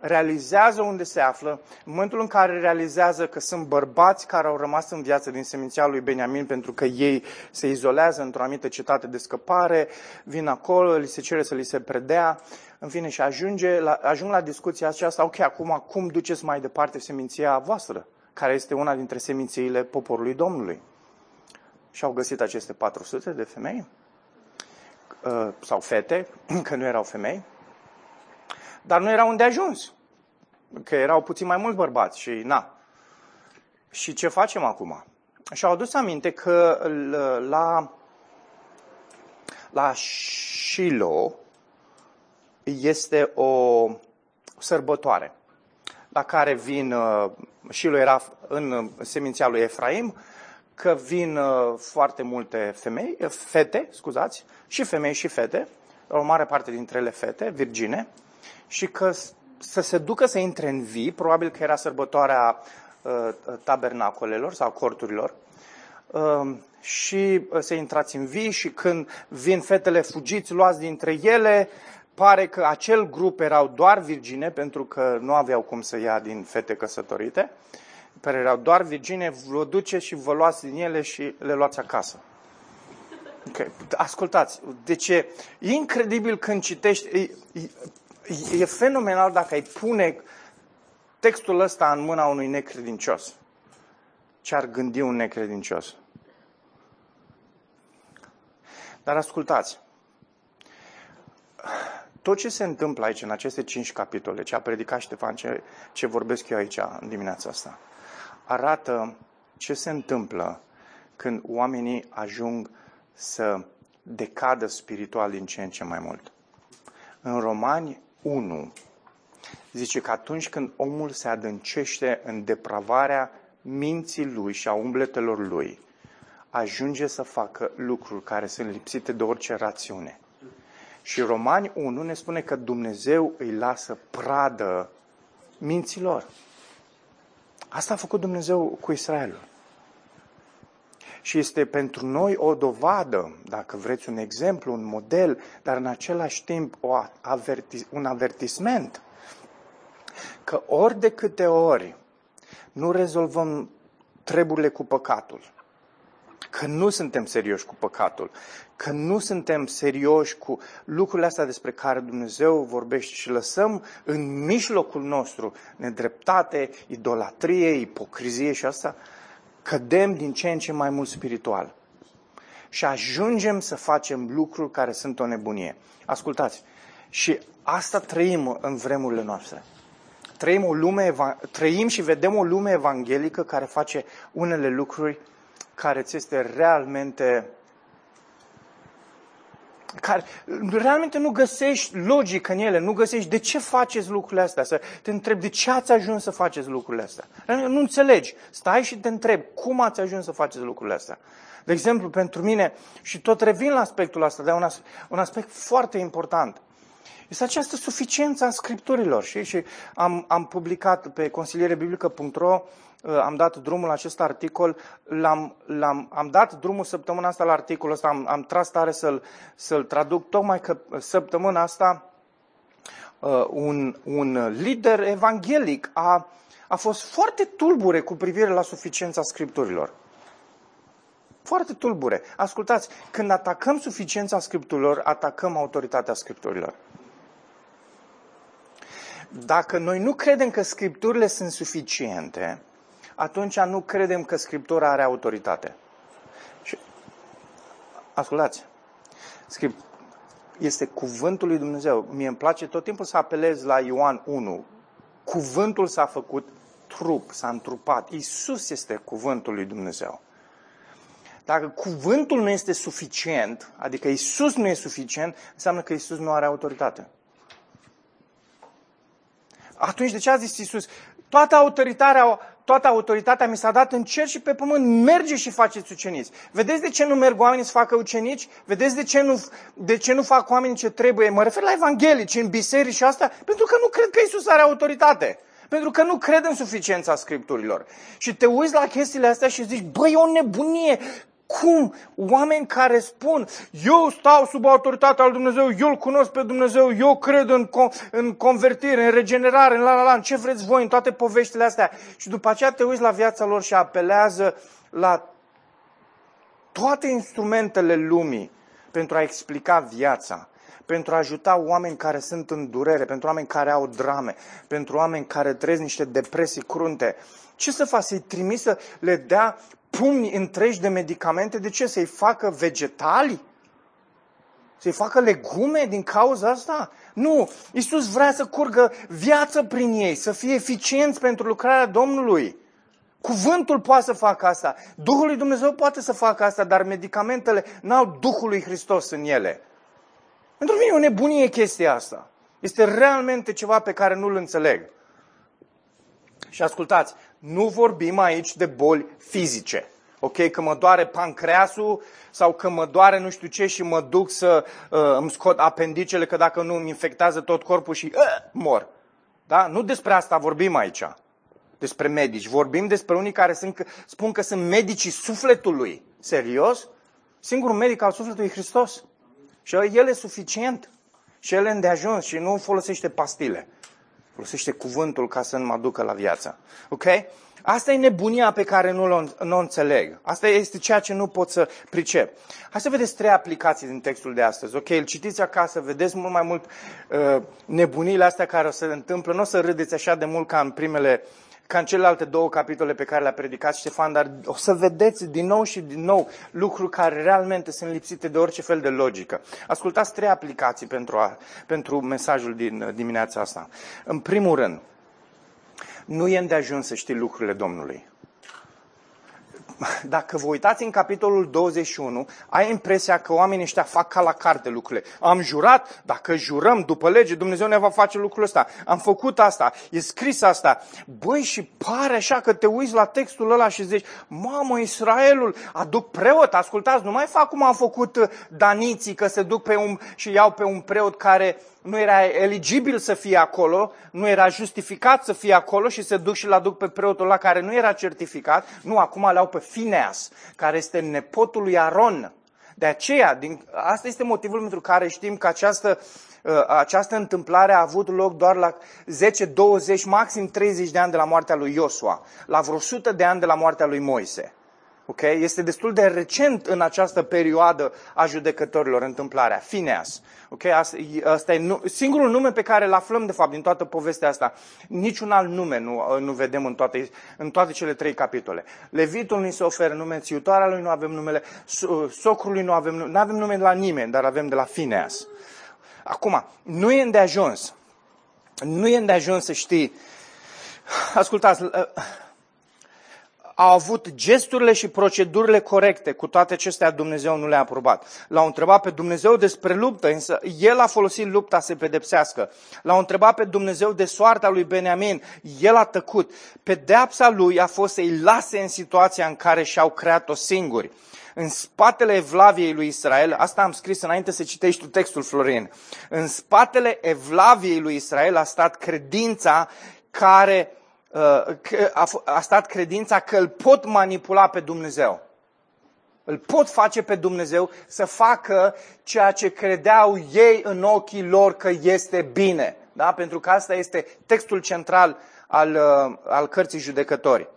realizează unde se află, în momentul în care realizează că sunt bărbați care au rămas în viață din seminția lui Beniamin pentru că ei se izolează într-o anumită cetate de scăpare, vin acolo, li se cere să li se predea, în fine, și ajunge la, ajung la discuția aceasta, ok, acum cum duceți mai departe seminția voastră, care este una dintre semințiile poporului Domnului? Și au găsit aceste 400 de femei, uh, sau fete, că nu erau femei, dar nu era unde ajuns. Că erau puțin mai mulți bărbați și na. Și ce facem acum? Și au adus aminte că la, la Shiloh este o sărbătoare la care vin, uh, Shiloh era în seminția lui Efraim, că vin uh, foarte multe femei, fete, scuzați, și femei și fete, o mare parte dintre ele fete, virgine, și că să se ducă să intre în vii, probabil că era sărbătoarea uh, tabernacolelor sau corturilor, uh, și uh, să intrați în vii și când vin fetele fugiți, luați dintre ele, pare că acel grup erau doar virgine, pentru că nu aveau cum să ia din fete căsătorite, care erau doar virgine, vă duceți și vă luați din ele și le luați acasă. Okay. Ascultați, deci e incredibil când citești, e fenomenal dacă ai pune textul ăsta în mâna unui necredincios. Ce ar gândi un necredincios? Dar ascultați, tot ce se întâmplă aici, în aceste cinci capitole, ce a predicat Ștefan, ce, ce vorbesc eu aici în dimineața asta, arată ce se întâmplă când oamenii ajung să decadă spiritual din ce în ce mai mult. În Romani 1 zice că atunci când omul se adâncește în depravarea minții lui și a umbletelor lui, ajunge să facă lucruri care sunt lipsite de orice rațiune. Și Romani 1 ne spune că Dumnezeu îi lasă pradă minților. Asta a făcut Dumnezeu cu Israelul. Și este pentru noi o dovadă, dacă vreți un exemplu, un model, dar în același timp o avertis, un avertisment că ori de câte ori nu rezolvăm treburile cu păcatul, că nu suntem serioși cu păcatul, că nu suntem serioși cu lucrurile astea despre care Dumnezeu vorbește și lăsăm în mijlocul nostru nedreptate, idolatrie, ipocrizie și asta, cădem din ce în ce mai mult spiritual. Și ajungem să facem lucruri care sunt o nebunie. Ascultați, și asta trăim în vremurile noastre. Trăim, o lume, trăim și vedem o lume evanghelică care face unele lucruri care ți este realmente care realmente nu găsești logică în ele, nu găsești de ce faceți lucrurile astea, să te întrebi de ce ați ajuns să faceți lucrurile astea. Nu înțelegi, stai și te întrebi cum ați ajuns să faceți lucrurile astea. De exemplu, pentru mine, și tot revin la aspectul ăsta, dar un, un aspect foarte important, este această suficiență a scripturilor. Și, și am, am publicat pe consilierebiblică.ro Uh, am dat drumul la acest articol, l-am, l-am, am dat drumul săptămâna asta la articolul ăsta, am, am tras tare să-l, să-l traduc, tocmai că săptămâna asta uh, un, un lider evanghelic a, a fost foarte tulbure cu privire la suficiența scripturilor. Foarte tulbure. Ascultați, când atacăm suficiența scripturilor, atacăm autoritatea scripturilor. Dacă noi nu credem că scripturile sunt suficiente, atunci nu credem că Scriptura are autoritate. Și, ascultați, Script, este cuvântul lui Dumnezeu. Mie îmi place tot timpul să apelez la Ioan 1. Cuvântul s-a făcut trup, s-a întrupat. Isus este cuvântul lui Dumnezeu. Dacă cuvântul nu este suficient, adică Isus nu e suficient, înseamnă că Isus nu are autoritate. Atunci de ce a zis Isus? Toată autoritatea, toată autoritatea mi s-a dat în cer și pe pământ. Merge și faceți ucenici. Vedeți de ce nu merg oamenii să facă ucenici? Vedeți de ce nu, de ce nu fac oamenii ce trebuie? Mă refer la evanghelici, în biserici și asta, pentru că nu cred că Isus are autoritate. Pentru că nu cred în suficiența Scripturilor. Și te uiți la chestiile astea și zici, băi, e o nebunie cum oameni care spun, eu stau sub autoritatea lui Dumnezeu, eu îl cunosc pe Dumnezeu, eu cred în, în convertire, în regenerare, în la la la, în ce vreți voi, în toate poveștile astea. Și după aceea te uiți la viața lor și apelează la toate instrumentele lumii pentru a explica viața, pentru a ajuta oameni care sunt în durere, pentru oameni care au drame, pentru oameni care trăiesc niște depresii crunte. Ce să fac? Să-i trimis să le dea pumni întregi de medicamente, de ce? Să-i facă vegetali? Să-i facă legume din cauza asta? Nu, Iisus vrea să curgă viață prin ei, să fie eficienți pentru lucrarea Domnului. Cuvântul poate să facă asta. Duhul lui Dumnezeu poate să facă asta, dar medicamentele n-au Duhul lui Hristos în ele. Pentru mine e o nebunie chestia asta. Este realmente ceva pe care nu-l înțeleg. Și ascultați, nu vorbim aici de boli fizice. Ok, că mă doare pancreasul sau că mă doare nu știu ce și mă duc să uh, îmi scot apendicele că dacă nu îmi infectează tot corpul și uh, mor. Da? Nu despre asta vorbim aici. Despre medici. Vorbim despre unii care sunt, spun că sunt medicii sufletului. Serios? Singurul medic al sufletului e Hristos. Și el e suficient. Și el e îndeajuns și nu folosește pastile. Folosește cuvântul ca să nu mă ducă la viață. Ok? Asta e nebunia pe care nu o nu înțeleg. Asta este ceea ce nu pot să pricep. Hai să vedeți trei aplicații din textul de astăzi. Ok, îl citiți acasă, vedeți mult mai mult uh, nebunile astea care o să se întâmplă. Nu o să râdeți așa de mult ca în primele ca în celelalte două capitole pe care le-a predicat Ștefan, dar o să vedeți din nou și din nou lucruri care realmente sunt lipsite de orice fel de logică. Ascultați trei aplicații pentru, a, pentru mesajul din uh, dimineața asta. În primul rând, nu e ajuns să știi lucrurile Domnului. dacă vă uitați în capitolul 21, ai impresia că oamenii ăștia fac ca la carte lucrurile. Am jurat, dacă jurăm după lege, Dumnezeu ne va face lucrul ăsta. Am făcut asta, e scris asta. Băi, și pare așa că te uiți la textul ăla și zici, mamă, Israelul, aduc preot, ascultați, nu mai fac cum am făcut uh, daniții, că se duc pe un, și iau pe un preot care nu era eligibil să fie acolo, nu era justificat să fie acolo și se duc și l aduc pe preotul la care nu era certificat. Nu, acum le au pe Fineas, care este nepotul lui Aron. De aceea, din, asta este motivul pentru care știm că această, uh, această întâmplare a avut loc doar la 10, 20, maxim 30 de ani de la moartea lui Iosua, la vreo 100 de ani de la moartea lui Moise. Okay? Este destul de recent în această perioadă a judecătorilor întâmplarea, Fineas. Okay? Asta, asta e singurul nume pe care îl aflăm, de fapt, din toată povestea asta. Niciun alt nume nu, nu vedem în toate, în toate cele trei capitole. Levitul ni se oferă nume, țiutoarea lui nu avem numele, socrului nu avem nume, nu avem nume de la nimeni, dar avem de la Fineas. Acum, nu e îndeajuns. Nu e îndeajuns să știi. Ascultați, au avut gesturile și procedurile corecte, cu toate acestea Dumnezeu nu le-a aprobat. L-au întrebat pe Dumnezeu despre luptă, însă el a folosit lupta să pedepsească. L-au întrebat pe Dumnezeu de soarta lui Beniamin, el a tăcut. Pedeapsa lui a fost să-i lase în situația în care și-au creat-o singuri. În spatele evlaviei lui Israel, asta am scris înainte să citești tu textul, Florin, în spatele evlaviei lui Israel a stat credința care Uh, a stat credința că îl pot manipula pe Dumnezeu. Îl pot face pe Dumnezeu să facă ceea ce credeau ei în ochii lor că este bine. Da? Pentru că asta este textul central al, uh, al cărții judecătorii.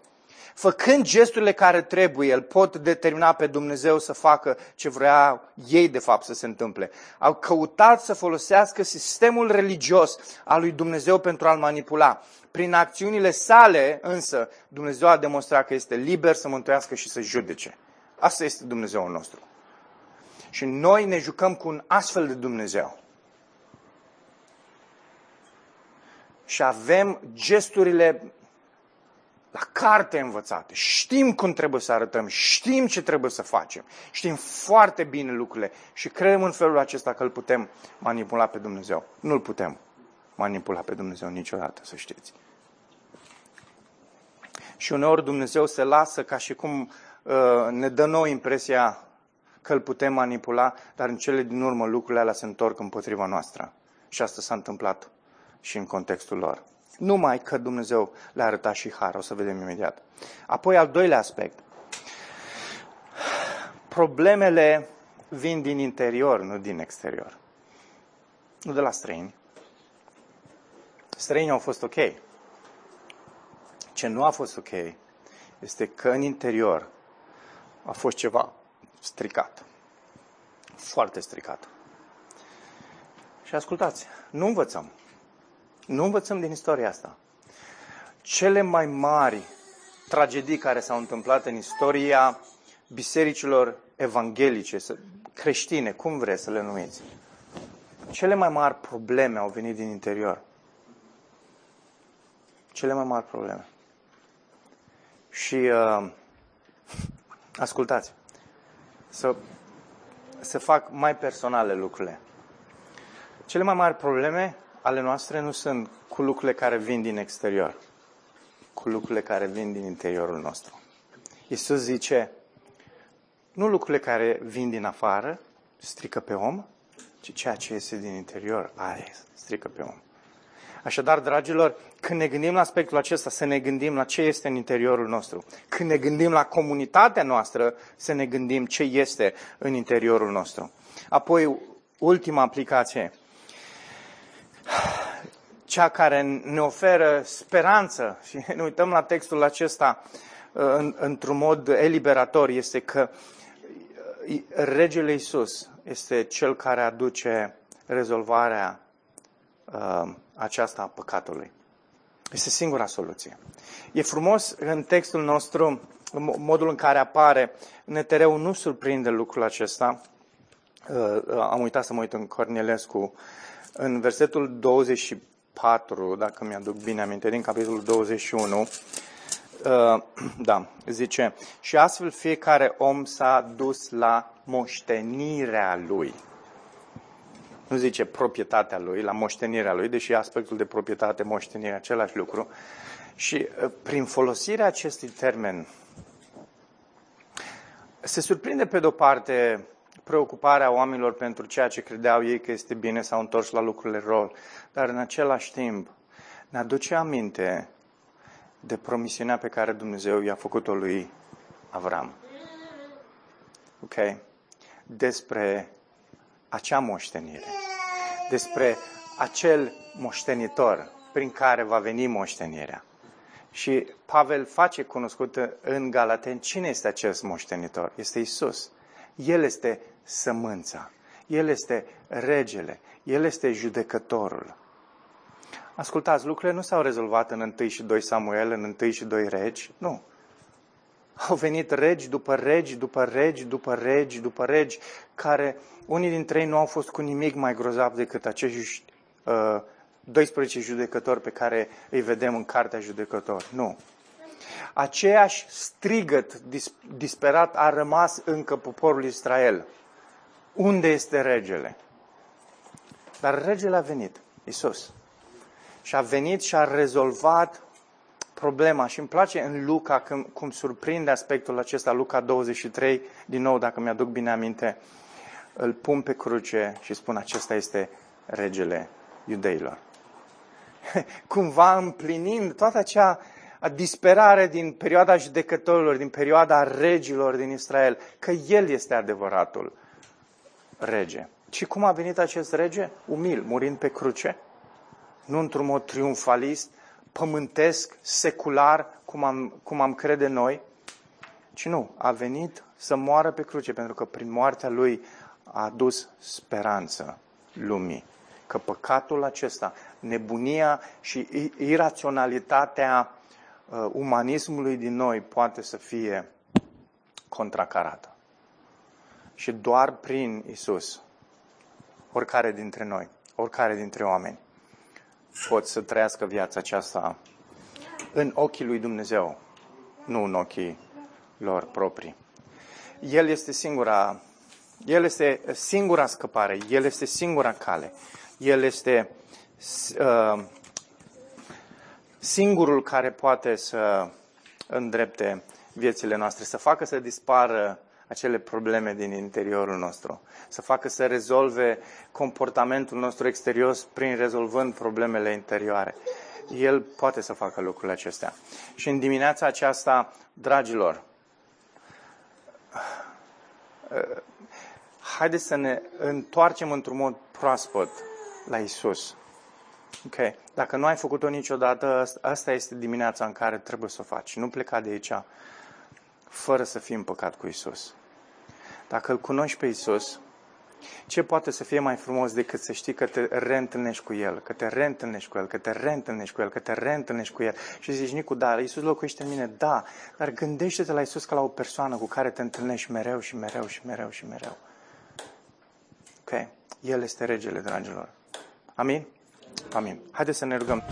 Făcând gesturile care trebuie, îl pot determina pe Dumnezeu să facă ce vrea ei de fapt să se întâmple. Au căutat să folosească sistemul religios al lui Dumnezeu pentru a-l manipula. Prin acțiunile sale, însă, Dumnezeu a demonstrat că este liber să mântuiască și să judece. Asta este Dumnezeul nostru. Și noi ne jucăm cu un astfel de Dumnezeu. Și avem gesturile la carte învățate. Știm cum trebuie să arătăm, știm ce trebuie să facem, știm foarte bine lucrurile și credem în felul acesta că îl putem manipula pe Dumnezeu. Nu îl putem manipula pe Dumnezeu niciodată, să știți. Și uneori Dumnezeu se lasă ca și cum uh, ne dă nouă impresia că îl putem manipula, dar în cele din urmă lucrurile alea se întorc împotriva noastră. Și asta s-a întâmplat și în contextul lor. Numai că Dumnezeu le-a arătat și har, o să vedem imediat. Apoi al doilea aspect. Problemele vin din interior, nu din exterior. Nu de la străini. Străinii au fost ok. Ce nu a fost ok este că în interior a fost ceva stricat. Foarte stricat. Și ascultați, nu învățăm. Nu învățăm din istoria asta. Cele mai mari tragedii care s-au întâmplat în istoria bisericilor evanghelice, creștine, cum vreți să le numiți, cele mai mari probleme au venit din interior. Cele mai mari probleme. Și uh, ascultați, să, să fac mai personale lucrurile. Cele mai mari probleme ale noastre nu sunt cu lucrurile care vin din exterior, cu lucrurile care vin din interiorul nostru. Iisus zice, nu lucrurile care vin din afară strică pe om, ci ceea ce este din interior, aia strică pe om. Așadar, dragilor, când ne gândim la aspectul acesta, să ne gândim la ce este în interiorul nostru. Când ne gândim la comunitatea noastră, să ne gândim ce este în interiorul nostru. Apoi, ultima aplicație cea care ne oferă speranță și ne uităm la textul acesta uh, într-un mod eliberator este că uh, regele Isus este cel care aduce rezolvarea uh, aceasta a păcatului. Este singura soluție. E frumos în textul nostru, modul în care apare, Netereu nu surprinde lucrul acesta. Am uitat să mă uit în Cornelescu în versetul 24, dacă mi-aduc bine aminte, din capitolul 21, Uh, da, zice, și astfel fiecare om s-a dus la moștenirea lui. Nu zice proprietatea lui, la moștenirea lui, deși aspectul de proprietate, moștenire, același lucru. Și uh, prin folosirea acestui termen, se surprinde pe de-o parte preocuparea oamenilor pentru ceea ce credeau ei că este bine, s-au întors la lucrurile rău, dar în același timp ne aduce aminte de promisiunea pe care Dumnezeu i-a făcut-o lui Avram. Ok? Despre acea moștenire. Despre acel moștenitor prin care va veni moștenirea. Și Pavel face cunoscut în Galaten cine este acest moștenitor. Este Isus. El este sămânța. El este regele. El este judecătorul. Ascultați, lucrurile nu s-au rezolvat în 1 și 2 Samuel, în 1 și 2 regi. Nu. Au venit regi după regi, după regi, după regi, după regi, care unii dintre ei nu au fost cu nimic mai grozav decât acești uh, 12 judecători pe care îi vedem în Cartea Judecători. Nu. Aceeași strigăt dis- disperat a rămas încă poporul Israel. Unde este regele? Dar regele a venit, Isus. Și a venit și a rezolvat problema. Și îmi place în Luca cum, cum surprinde aspectul acesta, Luca 23, din nou, dacă mi-aduc bine aminte, îl pun pe cruce și spun acesta este regele iudeilor. Cumva împlinind toată acea disperare din perioada judecătorilor, din perioada regilor din Israel, că El este adevăratul rege. Și cum a venit acest rege? Umil, murind pe cruce, nu într-un mod triumfalist, pământesc, secular, cum am, cum am crede noi, ci nu, a venit să moară pe cruce, pentru că prin moartea lui a adus speranță lumii. Că păcatul acesta, nebunia și iraționalitatea uh, umanismului din noi poate să fie contracarată. Și doar prin Isus, oricare dintre noi, oricare dintre oameni, pot să trăiască viața aceasta în ochii lui Dumnezeu, nu în ochii lor proprii. El este singura, El este singura scăpare, El este singura cale, El este uh, singurul care poate să îndrepte viețile noastre, să facă să dispară acele probleme din interiorul nostru, să facă să rezolve comportamentul nostru exterior prin rezolvând problemele interioare. El poate să facă lucrurile acestea. Și în dimineața aceasta, dragilor, haideți să ne întoarcem într-un mod proaspăt la Isus. Ok. Dacă nu ai făcut-o niciodată, asta este dimineața în care trebuie să o faci. Nu pleca de aici fără să fii împăcat cu Isus. Dacă îl cunoști pe Isus, ce poate să fie mai frumos decât să știi că te reîntâlnești cu El, că te reîntâlnești cu El, că te reîntâlnești cu El, că te reîntâlnești cu El și zici, Nicu, da, Isus locuiește în mine, da, dar gândește-te la Isus ca la o persoană cu care te întâlnești mereu și mereu și mereu și mereu. Ok? El este regele, dragilor. Amin? Amin. Haideți să ne rugăm.